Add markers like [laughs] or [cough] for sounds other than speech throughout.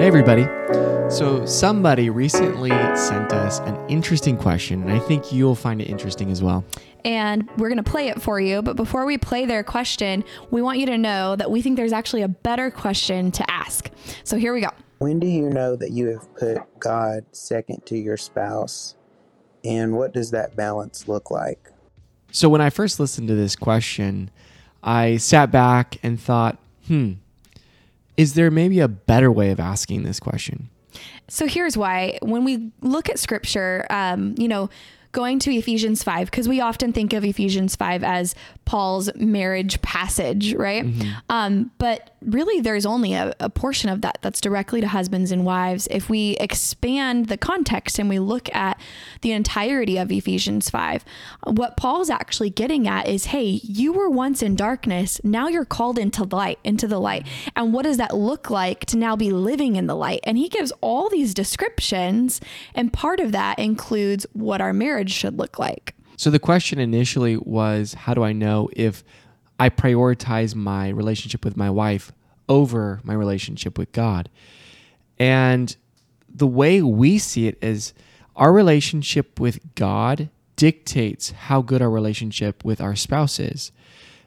Hey, everybody. So, somebody recently sent us an interesting question, and I think you'll find it interesting as well. and we're going to play it for you. But before we play their question, we want you to know that we think there's actually a better question to ask. So here we go. When do you know that you have put God second to your spouse? And what does that balance look like? So, when I first listened to this question, I sat back and thought, hmm, is there maybe a better way of asking this question? So here's why. When we look at scripture, um, you know, going to Ephesians 5, because we often think of Ephesians 5 as Paul's marriage passage, right? Um, but really, there's only a, a portion of that that's directly to husbands and wives. If we expand the context and we look at the entirety of Ephesians 5, what Paul's actually getting at is hey, you were once in darkness, now you're called into light, into the light. And what does that look like to now be living in the light? And he gives all these descriptions, and part of that includes what our marriage should look like. So, the question initially was how do I know if I prioritize my relationship with my wife over my relationship with God? And the way we see it is our relationship with God dictates how good our relationship with our spouse is.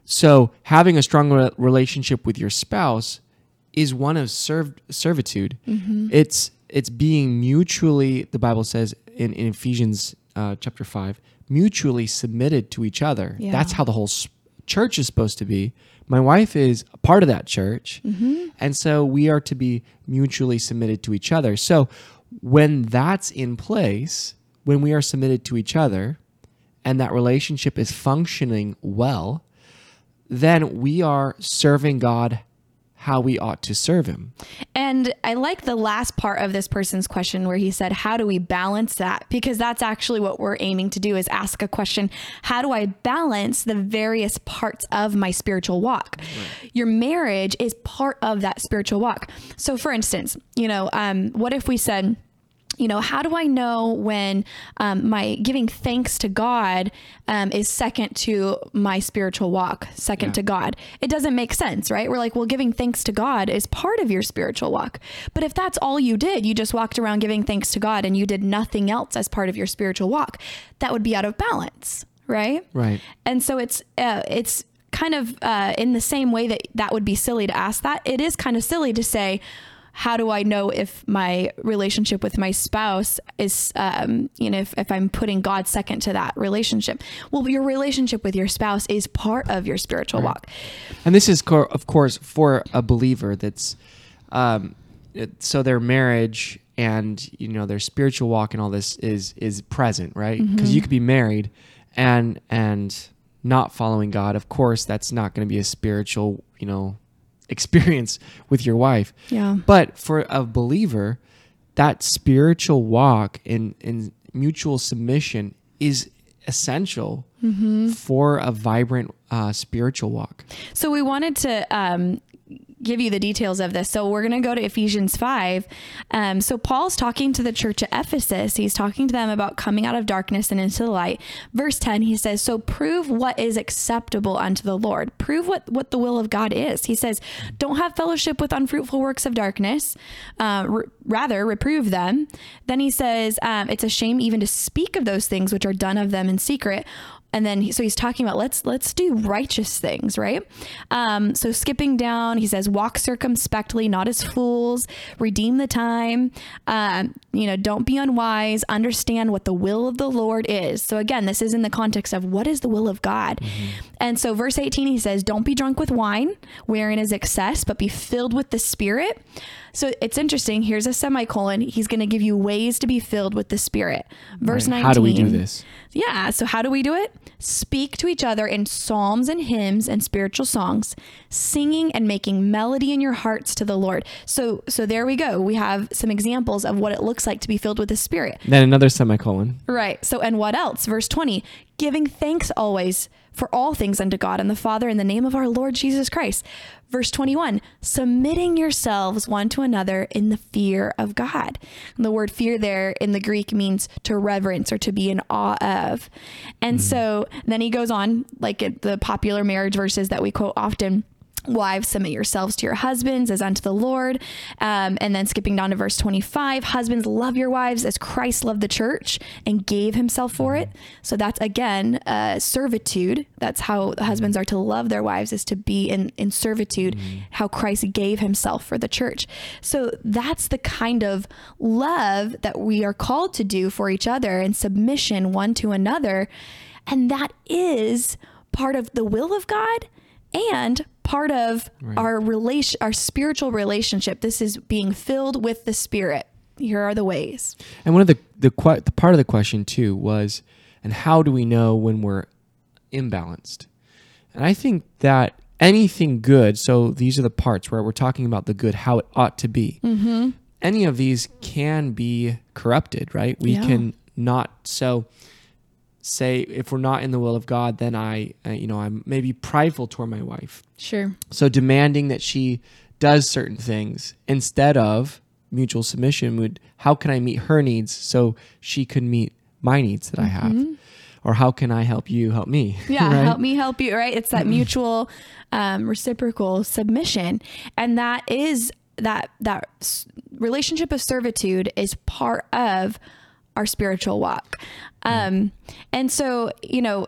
So, having a strong re- relationship with your spouse is one of serv- servitude. Mm-hmm. It's it's being mutually. The Bible says in, in Ephesians uh, chapter five, mutually submitted to each other. Yeah. That's how the whole church is supposed to be. My wife is a part of that church, and so we are to be mutually submitted to each other. So, when that's in place, when we are submitted to each other, and that relationship is functioning well, then we are serving God how we ought to serve Him. And I like the last part of this person's question where he said, How do we balance that? Because that's actually what we're aiming to do is ask a question How do I balance the various parts of my spiritual walk? Your marriage is part of that spiritual walk. So, for instance, you know, um, what if we said, you know, how do I know when um, my giving thanks to God um, is second to my spiritual walk, second Yeah. to God? It doesn't make sense, right? We're like, well, giving thanks to God is part of your spiritual walk. But if that's all you did, you just walked around giving thanks to God and you did nothing else as part of your spiritual walk, that would be out of balance, right? Right. And so it's uh, it's kind of uh, in the same way that that would be silly to ask that. It is kind of silly to say, how do I know if my relationship with my spouse is, um, you know, if, if I'm putting God second to that relationship? Well, your relationship with your spouse is part of your spiritual walk. And this is, co- of course, for a believer that's, um, it, so their marriage and you know their spiritual walk and all this is is present, right? Because you could be married and and not following God. Of course, that's not going to be a spiritual, you know, experience with your wife. Yeah. But for a believer, that spiritual walk in in mutual submission is essential for a vibrant uh, spiritual walk. So we wanted to um, give you the details of this. So we're going to go to Ephesians 5. Um, so Paul's talking to the church at Ephesus. He's talking to them about coming out of darkness and into the light. Verse 10, he says, So prove what is acceptable unto the Lord. Prove what, what the will of God is. He says, Don't have fellowship with unfruitful works of darkness. Uh, r- rather, reprove them. Then he says, um, It's a shame even to speak of those things which are done of them in secret and then so he's talking about let's let's do righteous things right um, so skipping down he says walk circumspectly not as fools. Redeem the time. Um, you know don't be unwise. Understand what the will of the lord is. So again this is in the context of what is the will of god? And so verse 18 he says don't be drunk with wine wherein is excess but be filled with the spirit. So it's interesting. Here's a semicolon. He's going to give you ways to be filled with the spirit. Verse Right. 19 How do we do this? yeah. So, how do we do it? Speak to each other in psalms and hymns and spiritual songs, singing and making melody in your hearts to the Lord. So, so there we go. We have some examples of what it looks like to be filled with the Spirit. Then another semicolon. Right. So, and what else? Verse 20 giving thanks always for all things unto God and the Father in the name of our Lord Jesus Christ. Verse 21 submitting yourselves one to another in the fear of God. And the word fear there in the Greek means to reverence or to be in awe of. And mm. so then he goes on, like the popular marriage verses that we quote often. Wives, submit yourselves to your husbands as unto the Lord. Um, and then skipping down to verse 25 Husbands, love your wives as Christ loved the church and gave himself for it. So that's again uh, servitude. That's how husbands are to love their wives, is to be in, in servitude, how Christ gave himself for the church. So that's the kind of love that we are called to do for each other and submission one to another. And that is part of the will of God and part of our relation our spiritual relationship this is being filled with the spirit here are the ways And one of the the, que- the part of the question too was, and how do we know when we're imbalanced? And I think that anything good. So these are the parts where we're talking about the good, how it ought to be. Mm-hmm. Any of these can be corrupted, right? We Yeah. can not so. Say if we're not in the will of God, then I, uh, you know, I'm maybe prideful toward my wife. sure So demanding that she does certain things instead of mutual submission would how can I meet her needs so she could meet my needs that I have? Or how can I help you help me? [laughs] yeah Right? help me help you right it's that mutual um, reciprocal submission and that is that that relationship of servitude is part of our spiritual walk. Um, and so you know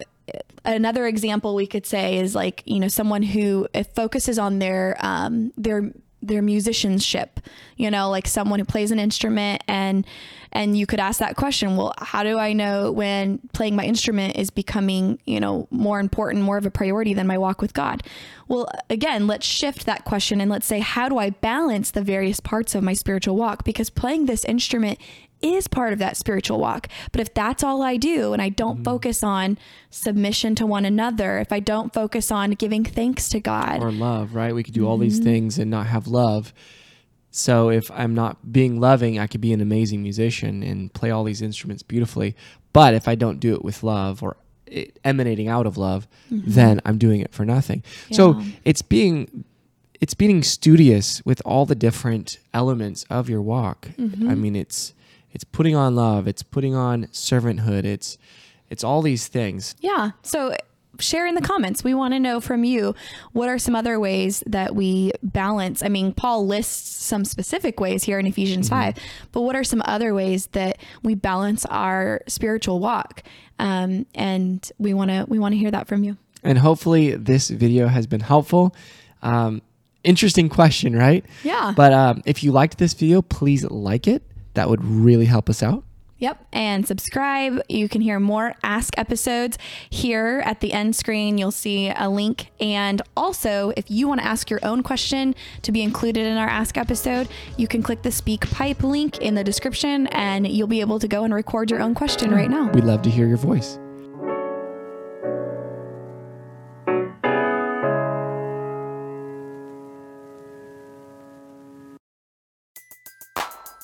another example we could say is like you know someone who focuses on their um, their their musicianship you know like someone who plays an instrument and and you could ask that question well how do i know when playing my instrument is becoming you know more important more of a priority than my walk with god well again let's shift that question and let's say how do i balance the various parts of my spiritual walk because playing this instrument is part of that spiritual walk. But if that's all I do and I don't focus on submission to one another, if I don't focus on giving thanks to God, Or love, right? We could do all these Mm-hmm. things and not have love. So if I'm not being loving, I could be an amazing musician and play all these instruments beautifully. But if I don't do it with love or it emanating out of love, then I'm doing it for nothing. So Mm-hmm. It's being it's being studious with all the different elements of your walk. Mm-hmm. I mean, it's it's putting on love, it's putting on servanthood, it's it's all these things. Yeah. So share in the comments. We want to know from you what are some other ways that we balance. I mean, Paul lists some specific ways here in Ephesians 5, but what are some other ways that we balance our spiritual walk? Um, and we want to we want to hear that from you. And hopefully, this video has been helpful. Um, interesting question, right? Yeah. But um, if you liked this video, please like it. That would really help us out. Yep. And subscribe. You can hear more Ask episodes here at the end screen. You'll see a link. And also, if you want to ask your own question to be included in our Ask episode, you can click the SpeakPipe link in the description and you'll be able to go and record your own question right now. We'd love to hear your voice.